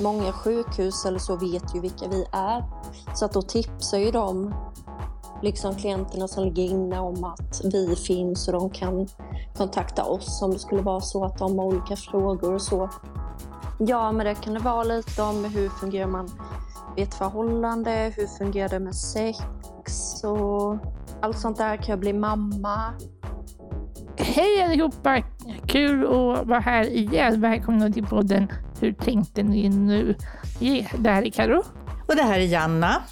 många sjukhus eller så vet ju vilka vi är. Så att då tipsar ju de liksom klienterna som ligger inne om att vi finns och de kan kontakta oss om det skulle vara så att de har olika frågor och så. Ja, men det kan det vara lite om hur fungerar man i ett förhållande, hur fungerar det med sex och allt sånt där. Kan jag bli mamma? Hej allihopa! Kul att vara här igen. Välkomna till podden hur tänkte ni nu? Det här är Karo. Och det här är Janna.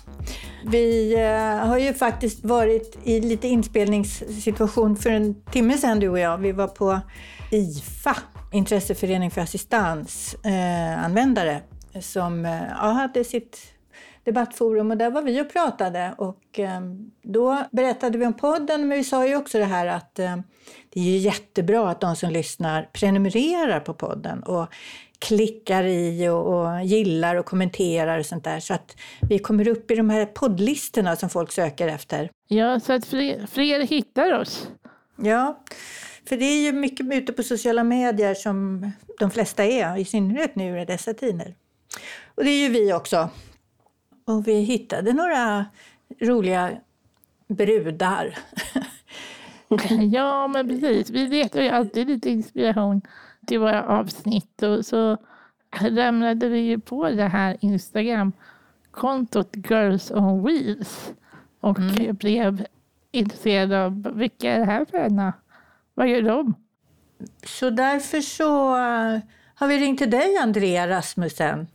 Vi eh, har ju faktiskt varit i lite inspelningssituation för en timme sedan du och jag. Vi var på IFA, Intresseförening för assistansanvändare, eh, som ja, hade sitt debattforum och där var vi och pratade och eh, då berättade vi om podden men vi sa ju också det här att eh, det är ju jättebra att de som lyssnar prenumererar på podden och klickar i och, och, gillar och kommenterar och sånt där så att vi kommer upp i de här poddlistorna som folk söker efter. Ja, så att fler, fler hittar oss. Ja, för det är ju mycket ute på sociala medier som de flesta är, i synnerhet nu i dessa tider. Och det är ju vi också. Och vi hittade några roliga brudar. ja, men precis. Vi letar ju alltid lite inspiration till våra avsnitt och så lämnade vi ju på det här Instagram-kontot Girls on Wheels och mm. blev intresserad av vilka är det här för ena? Vad gör de? Så därför så uh, har vi ringt till dig, Andrea Rasmussen.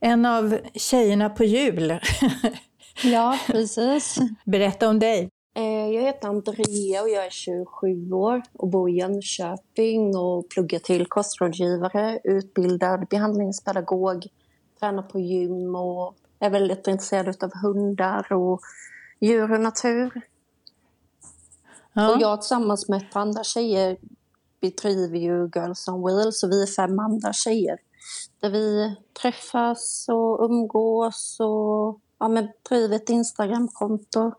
En av tjejerna på jul. ja, precis. Berätta om dig. Eh, jag heter Andrea och jag är 27 år och bor i Jönköping och pluggar till kostrådgivare, utbildad behandlingspedagog, tränar på gym och är väldigt intresserad av hundar och djur och natur. Ja. Och jag tillsammans med ett par andra tjejer bedriver ju Girls on Wheels och vi är fem andra tjejer. Där vi träffas och umgås och ja, men driver ett Instagramkonto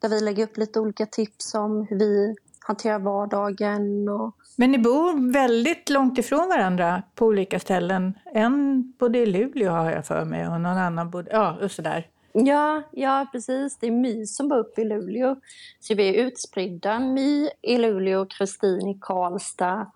där vi lägger upp lite olika tips om hur vi hanterar vardagen. Och... Men ni bor väldigt långt ifrån varandra på olika ställen. En bodde i Luleå har jag för mig och någon annan bodde... Ja, och sådär. Ja, ja, precis. Det är My som bor uppe i Luleå. Så vi är utspridda. My i Luleå, Kristin i Karlstad,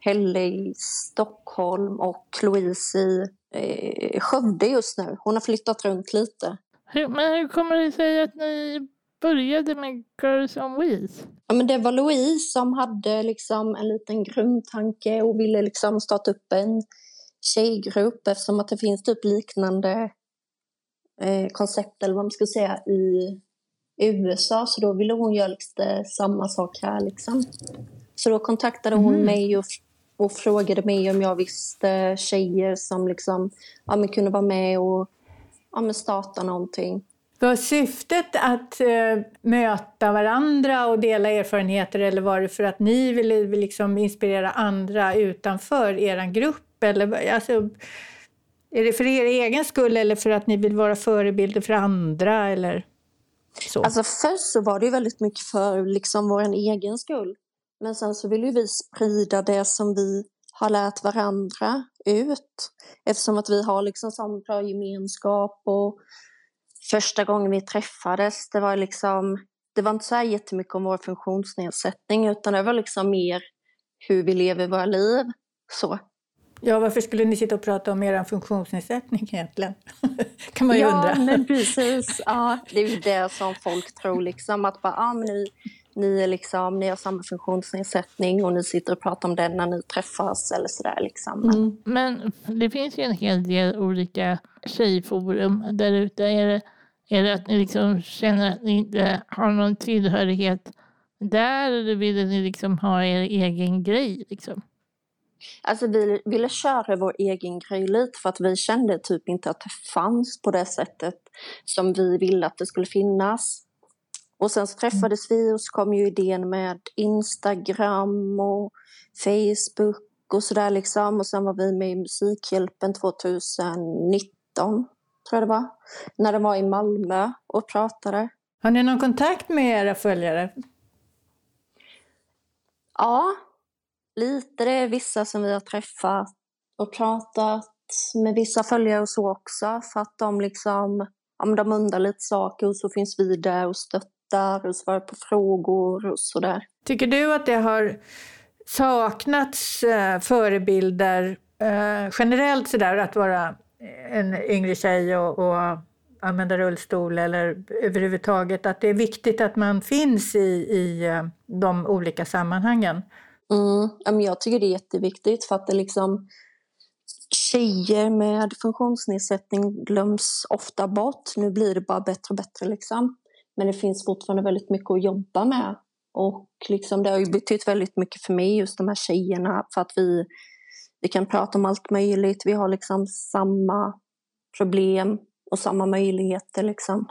Helle i Stockholm och Louise i eh, Skövde just nu. Hon har flyttat runt lite. Men hur kommer det sig att ni började med Girls on Wheels? Ja, men det var Louise som hade liksom en liten grundtanke och ville liksom starta upp en tjejgrupp eftersom att det finns typ liknande eh, koncept eller vad man ska säga i USA så då ville hon göra lite samma sak här liksom. Så då kontaktade hon mm. mig och, och frågade mig om jag visste tjejer som liksom, ja, men kunde vara med och ja, men starta någonting. Var syftet att eh, möta varandra och dela erfarenheter eller var det för att ni ville liksom inspirera andra utanför er grupp? Eller, alltså, är det för er egen skull eller för att ni vill vara förebilder för andra? Eller så? Alltså först så var det väldigt mycket för liksom vår egen skull. Men sen så vill ju vi sprida det som vi har lärt varandra ut. Eftersom att vi har liksom samma bra gemenskap och första gången vi träffades, det var liksom, det var inte så här jättemycket om vår funktionsnedsättning utan det var liksom mer hur vi lever våra liv. Så. Ja, varför skulle ni sitta och prata om er funktionsnedsättning egentligen? kan man ju ja, undra. Men precis, ja, det är ju det som folk tror, liksom, att bara, ah, men ni, ni, är liksom, ni har samma funktionsnedsättning och ni sitter och pratar om det när ni träffas eller sådär. Liksom. Mm. Men det finns ju en hel del olika tjejforum där ute. Är det, är det att ni liksom känner att ni inte har någon tillhörighet där eller vill ni liksom ha er egen grej? Liksom? Alltså vi ville köra vår egen grej lite för att vi kände typ inte att det fanns på det sättet som vi ville att det skulle finnas. Och sen så träffades vi och så kom ju idén med Instagram och Facebook och sådär liksom. Och sen var vi med i Musikhjälpen 2019, tror jag det var. När det var i Malmö och pratade. Har ni någon kontakt med era följare? Ja, lite. Det är vissa som vi har träffat och pratat med vissa följare och så också för att de liksom, ja men de undrar lite saker och så finns vi där och stöttar och svarar på frågor och sådär. Tycker du att det har saknats eh, förebilder eh, generellt sådär att vara en yngre tjej och, och använda rullstol eller överhuvudtaget att det är viktigt att man finns i, i eh, de olika sammanhangen? Mm, jag tycker det är jätteviktigt för att det liksom tjejer med funktionsnedsättning glöms ofta bort. Nu blir det bara bättre och bättre liksom. Men det finns fortfarande väldigt mycket att jobba med. Och liksom, det har ju betytt väldigt mycket för mig, just de här tjejerna, för att vi, vi kan prata om allt möjligt. Vi har liksom samma problem och samma möjligheter. Liksom.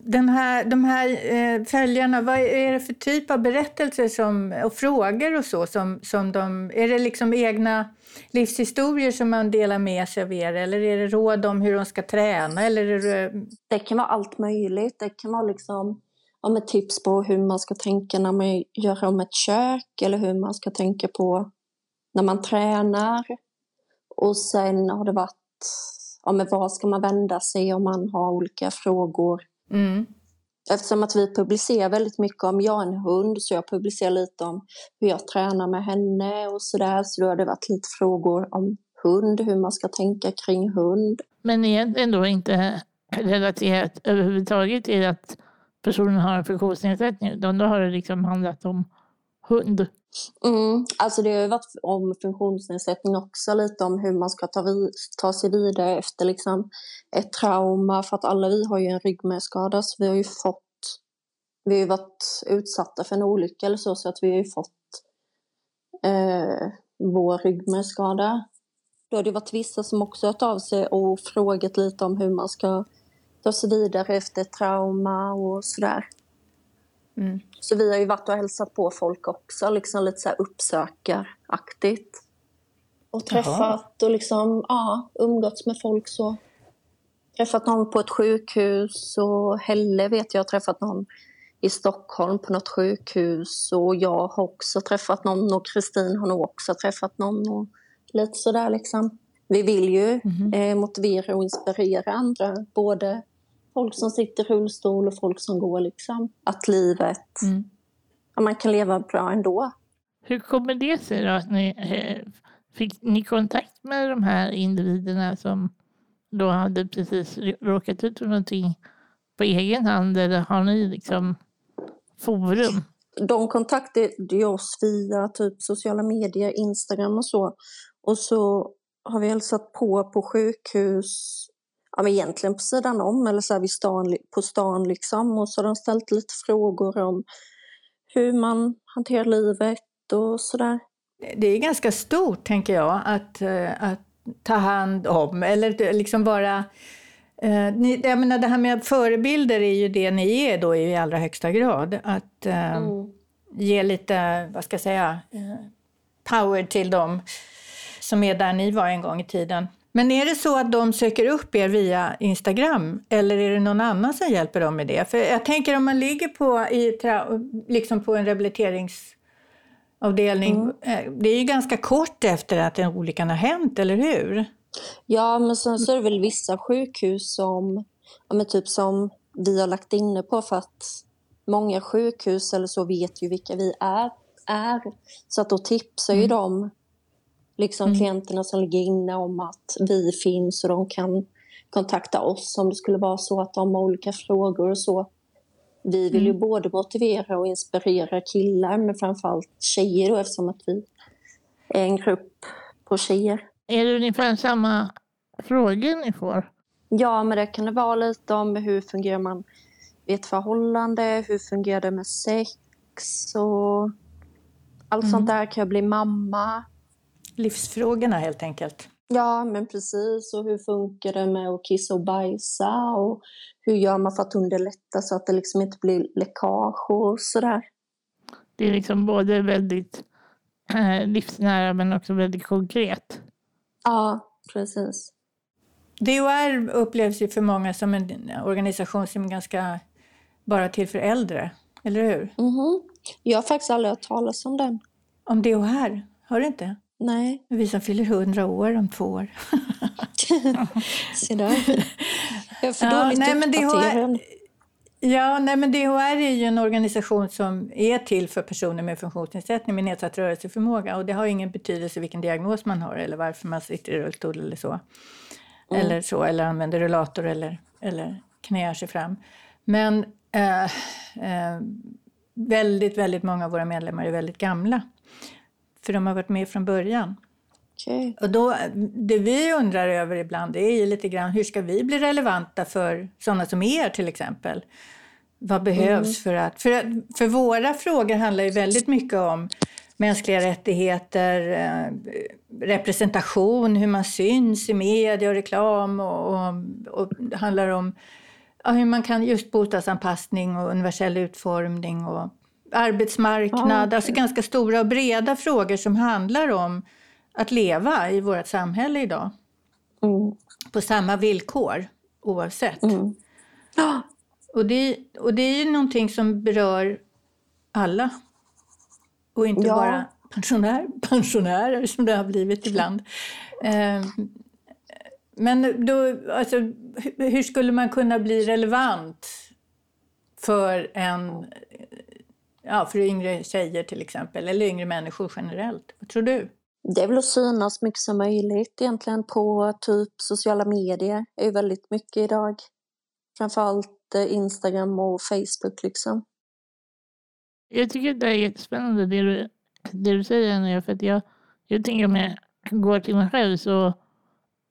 Den här, de här eh, följarna, vad är det för typ av berättelser som, och frågor och så? Som, som de, är det liksom egna livshistorier som man delar med sig av er eller är det råd om hur de ska träna? Eller det... det kan vara allt möjligt. Det kan vara liksom, ja, med tips på hur man ska tänka när man gör om ett kök eller hur man ska tänka på när man tränar. Och sen har det varit ja, men var ska man vända sig om man har olika frågor. Mm. Eftersom att vi publicerar väldigt mycket om jag en hund så jag publicerar lite om hur jag tränar med henne och sådär. Så då har det varit lite frågor om hund, hur man ska tänka kring hund. Men egentligen då inte relaterat överhuvudtaget till att personen har en funktionsnedsättning utan då har det liksom handlat om hund. Mm, alltså det har ju varit om funktionsnedsättning också, lite om hur man ska ta, vid, ta sig vidare efter liksom ett trauma. För att alla vi har ju en ryggmärgsskada, så vi har ju fått, vi har ju varit utsatta för en olycka eller så, så att vi har ju fått eh, vår ryggmärgsskada. Då har det varit vissa som också hört av sig och frågat lite om hur man ska ta sig vidare efter ett trauma och sådär. Mm. Så vi har ju varit och hälsat på folk också, liksom lite så här uppsökaraktigt. Och träffat Jaha. och liksom, ja, umgåtts med folk så. Träffat någon på ett sjukhus och Helle vet jag har träffat någon i Stockholm på något sjukhus och jag har också träffat någon och Kristin har nog också träffat någon och lite sådär liksom. Vi vill ju mm. eh, motivera och inspirera andra, både folk som sitter i rullstol och folk som går. Liksom. Att livet, mm. att man kan leva bra ändå. Hur kommer det sig då att ni eh, fick ni kontakt med de här individerna som då hade precis råkat ut för någonting på egen hand eller har ni liksom forum? De kontaktade oss via typ sociala medier, Instagram och så. Och så har vi hälsat på på sjukhus ja, men egentligen på sidan om eller så här vid stan, på stan liksom. Och så har de ställt lite frågor om hur man hanterar livet och sådär. Det är ganska stort, tänker jag, att, eh, att ta hand om eller liksom vara Eh, ni, jag menar, det här med förebilder är ju det ni är då i allra högsta grad. Att eh, mm. ge lite, vad ska jag säga, eh, power till dem som är där ni var en gång i tiden. Men är det så att de söker upp er via Instagram eller är det någon annan som hjälper dem med det? För jag tänker om man ligger på, i, liksom på en rehabiliteringsavdelning, mm. Eh, det är ju ganska kort efter att en olyckan har hänt, eller hur? Ja, men sen så är det väl vissa sjukhus som, ja, typ som vi har lagt inne på för att många sjukhus eller så vet ju vilka vi är. är. Så att då tipsar ju mm. de liksom mm. klienterna som ligger inne om att vi finns och de kan kontakta oss om det skulle vara så att de har olika frågor och så. Vi vill ju mm. både motivera och inspirera killar men framförallt tjejer då, eftersom att vi är en grupp på tjejer. Är det ungefär samma frågor ni får? Ja, men det kan det vara lite om hur fungerar man i ett förhållande, hur fungerar det med sex och allt mm. sånt där. Kan jag bli mamma? Livsfrågorna helt enkelt. Ja, men precis. Och hur funkar det med att kissa och bajsa? Och hur gör man för att underlätta så att det liksom inte blir läckage och sådär? Det är liksom både väldigt eh, livsnära men också väldigt konkret. Ja, precis. DHR upplevs ju för många som en organisation som är ganska bara till för äldre, eller hur? Mm -hmm. Jag har faktiskt aldrig hört talas om den. Om DHR? Har du inte? Nej. Vi som fyller 100 år om två år. Se där. Jag för Ja, nej, men DHR. Ja, nej, men DHR är ju en organisation som är till för personer med funktionsnedsättning med nedsatt rörelseförmåga. Och det har ingen betydelse vilken diagnos man har eller varför man sitter i rullstol eller så. Eller så, eller använder rullator eller, eller knäar sig fram. Men eh, eh, väldigt, väldigt många av våra medlemmar är väldigt gamla. För de har varit med från början. Okej. Och då, det vi undrar över ibland det är ju lite grann hur ska vi bli relevanta för sådana som er till exempel? Vad behövs för att... För, för våra frågor handlar ju väldigt mycket om mänskliga rättigheter, eh, representation, hur man syns i media och reklam och, och, och det handlar om ja, hur man kan just bostadsanpassning och universell utformning och arbetsmarknad. Ja, okej. Alltså ganska stora och breda frågor som handlar om att leva i vårt samhälle idag Mm. på samma villkor oavsett. Mm. Ja, Och, det, och det är ju någonting som berör alla. Och inte Ja. bara pensionär, pensionärer som det har blivit ibland. Eh, Men då, alltså, hur skulle man kunna bli relevant för en Ja, för yngre tjejer till exempel, eller yngre människor generellt. Vad tror du? Det är väl att synas mycket som möjligt egentligen på typ sociala medier. är ju väldigt mycket idag. Framförallt eh, Instagram och Facebook liksom. Jag tycker det är jättespännande det du, det du säger nu. För att jag, jag tänker om jag går till mig själv så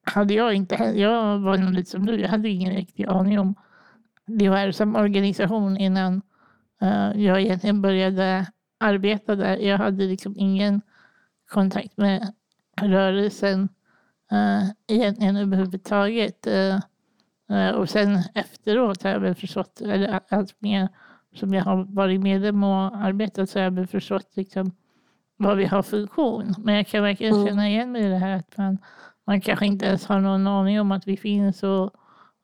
hade jag inte jag var nog lite som du, jag hade ingen riktig aning om DHR som organisation innan jag egentligen började arbeta där. Jag hade liksom ingen kontakt med rörelsen uh, egentligen överhuvudtaget. Eh, eh, och sen efteråt har jag väl förstått, eller allt mer som jag har varit medlem och arbetat så har jag väl förstått liksom vad vi har för funktion. Men jag kan verkligen Mm. känna igen mig i det här att man, man kanske inte ens har någon aning om att vi finns och,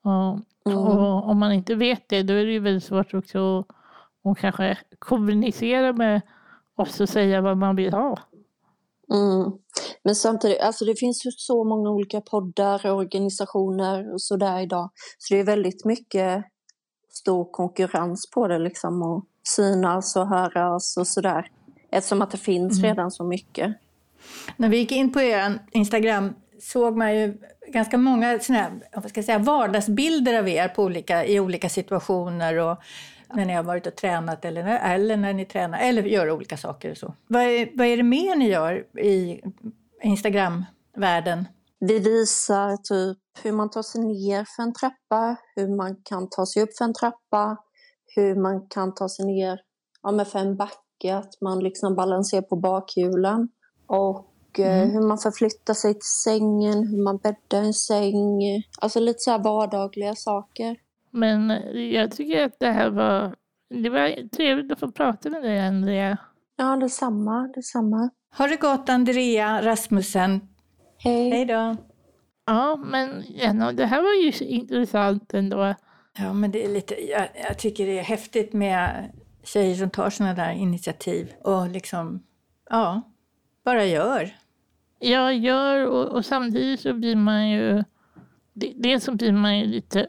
och, Mm. och om man inte vet det då är det ju väldigt svårt också att, att kanske kommunicera med oss och säga vad man vill ha. Mm. Men samtidigt, alltså det finns ju så många olika poddar och organisationer och sådär idag. Så det är väldigt mycket stor konkurrens på det liksom och synas och höras och sådär. Eftersom att det finns redan så mycket. När vi gick in på er Instagram såg man ju ganska många såna här, vad ska jag säga, vardagsbilder av er på olika, i olika situationer och när ni har varit och tränat eller när, eller när ni tränar eller gör olika saker och så. Vad är, vad är det mer ni gör i Instagram-världen? Vi visar typ hur man tar sig ner för en trappa, hur man kan ta sig upp för en trappa, hur man kan ta sig ner ja, men för en backe, att man liksom balanserar på bakhjulen. Och eh, hur man förflyttar sig till sängen, hur man bäddar en säng. Alltså lite så här vardagliga saker. Men jag tycker att det här var, det var trevligt att få prata med dig Andrea. Ja, detsamma, detsamma. Har det gått Andrea Rasmussen? Hej. Hej då! Ja, men ja, det här var ju intressant ändå. Ja, men det är lite, jag, jag tycker det är häftigt med tjejer som tar sådana där initiativ och liksom, ja, bara gör. Jag gör och, och samtidigt så blir man ju, det- dels så blir man ju lite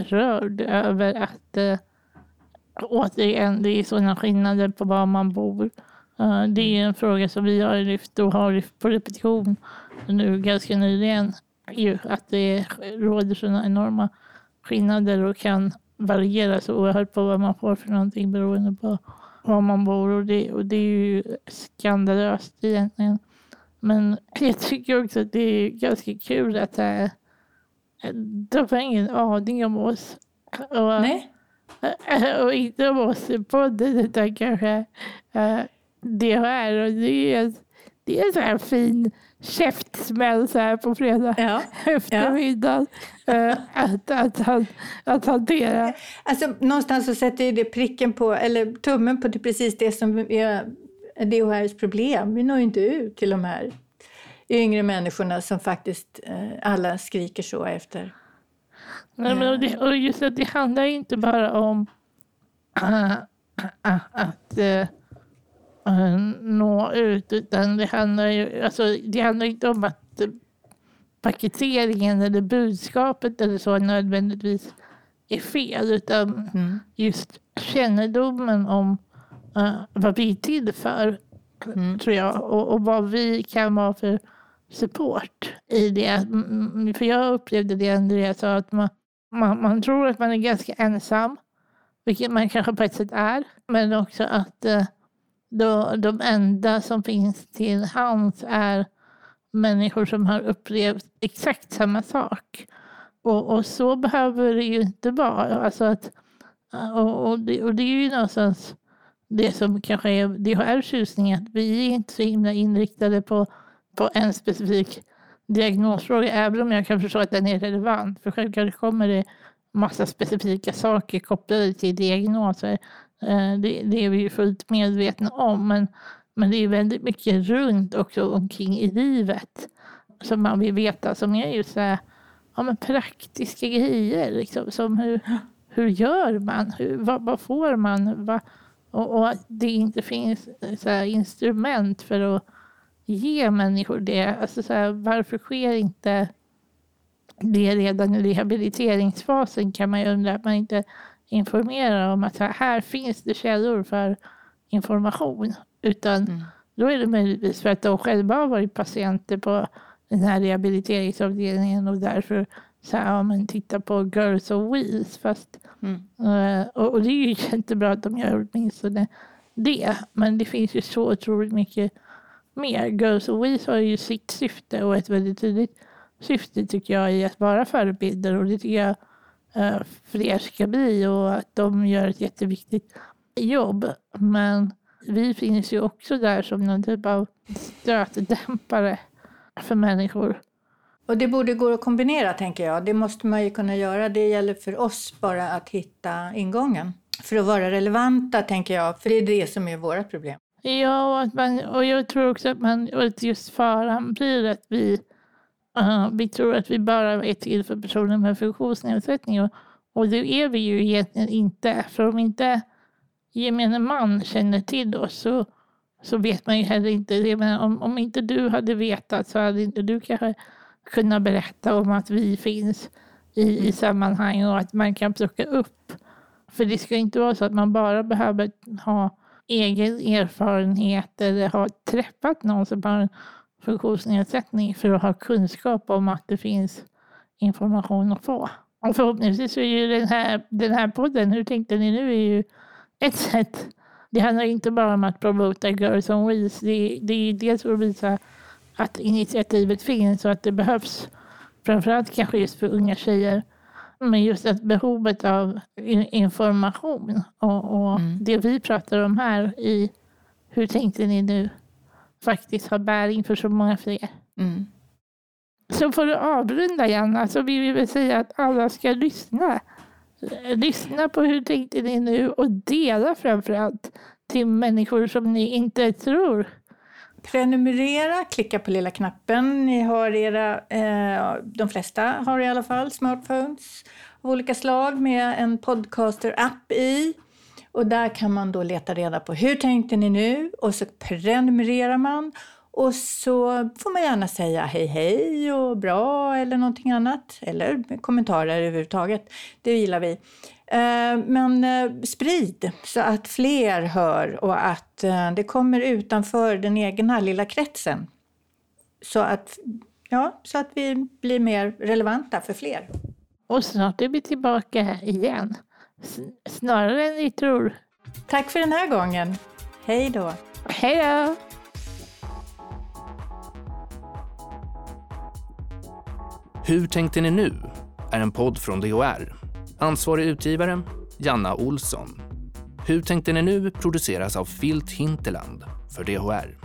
upprörd över att eh, återigen det är sådana skillnader på var man bor. Eh, det är en fråga som vi har lyft och har lyft på repetition nu ganska nyligen. Ju, att det råder sådana enorma skillnader och kan variera så oerhört på vad man får för någonting beroende på var man bor. Och det, och det är ju skandalöst egentligen. Men jag tycker också att det är ganska kul att äh, de har ingen aning om oss. Och, Nej? och inte om oss i podden utan kanske äh, DHR. Och det är, det är en sån här fin käftsmäll så här på fredag Ja. eftermiddag. äh, att, att, att, att hantera. Alltså, någonstans så sätter det pricken på, eller tummen på det precis det som är DHRs problem. Vi når ju inte ut till de här yngre människorna som faktiskt eh, alla skriker så efter. Nej, men och, det, och just att det handlar inte bara om äh, äh, att, äh, nå ut. Utan det handlar ju alltså, det handlar inte om att paketeringen eller budskapet eller så nödvändigtvis är fel. Utan mm. just kännedomen om vad vi är till för, mm. tror jag. Och, och, vad vi kan vara för support i det. Mm, för jag upplevde det Andreas sa, att man, man, man, tror att man är ganska ensam. Vilket man kanske på ett sätt är. Men också att eh, då, de enda som finns till hands är människor som har upplevt exakt samma sak. Och, och så behöver det ju inte vara. Alltså att, och, och, det, och det är ju någonstans det som kanske är DHRs tjusning, att vi är inte så himla inriktade på, på en specifik diagnosfråga, även om jag kan förstå att den är relevant. För självklart kommer det massa specifika saker kopplade till diagnoser. Eh, det, det är vi ju fullt medvetna om. Men, men det är väldigt mycket runt också omkring i livet som man vill veta, som är just så här, ja, men praktiska grejer. Liksom, som hur, hur gör man? Hur, vad, vad får man? Vad, och, och, att det inte finns så instrument för att ge människor det. Alltså, så här, varför sker inte det redan i rehabiliteringsfasen kan man ju undra. Att man inte informerar om att här, här finns det källor för information. Utan mm. då är det möjligtvis för att de själva har varit patienter på den här rehabiliteringsavdelningen och därför så här, ja, men titta på Girls of Wheels. Fast, mm. Eh, och, och, det är ju jättebra att de gör åtminstone det. Men det finns ju så otroligt mycket mer. Girls of Weeze har ju sitt syfte och ett väldigt tydligt syfte tycker jag i att vara förebilder och det tycker jag eh, fler ska bli och att de gör ett jätteviktigt jobb. Men vi finns ju också där som någon typ av stötdämpare för människor. Och det borde gå att kombinera tänker jag. Det måste man ju kunna göra. Det gäller för oss bara att hitta ingången. För att vara relevanta tänker jag, för det är det som är vårt problem. Ja, och, att man, och jag tror också att man, och just faran blir att vi, uh, vi tror att vi bara är till för personer med funktionsnedsättning. Och, och det är vi ju egentligen inte. För om inte gemene man känner till oss så, så vet man ju heller inte. Men om, om inte du hade vetat så hade inte du kanske kunnat berätta om att vi finns i, i sammanhang och att man kan plocka upp. För det ska inte vara så att man bara behöver ha egen erfarenhet eller ha träffat någon som har en funktionsnedsättning för att ha kunskap om att det finns information att få. Och förhoppningsvis är ju den här, den här podden, Hur tänkte ni nu, är ju ett sätt. Det handlar inte bara om att promota Girls on Wheels. Det, det är dels för att visa att initiativet finns och att det behövs. Framförallt kanske just för unga tjejer. Men just att behovet av information och, och mm. det vi pratar om här i Hur tänkte ni nu? faktiskt har bäring för så många fler. Mm. Så för att avrunda Janna så vill vi väl säga att alla ska lyssna lyssna på hur tänkte ni nu och dela framförallt till människor som ni inte tror. Prenumerera, klicka på lilla knappen. Ni har era, eh, de flesta har i alla fall smartphones av olika slag med en podcaster-app i. Och där kan man då leta reda på hur tänkte ni nu? Och så prenumererar man och så får man gärna säga hej hej och bra eller någonting annat. Eller kommentarer överhuvudtaget. Det gillar vi. Eh, men eh, sprid så att fler hör och att eh, det kommer utanför den egna lilla kretsen. Så att, ja, så att vi blir mer relevanta för fler. Och snart är vi tillbaka igen. Snarare än ni tror. Tack för den här gången. Hej då. Hej då. Hur tänkte ni nu? är en podd från DHR. Ansvarig utgivare, Janna Olsson. Hur tänkte ni nu produceras av Filt Hinterland för DHR.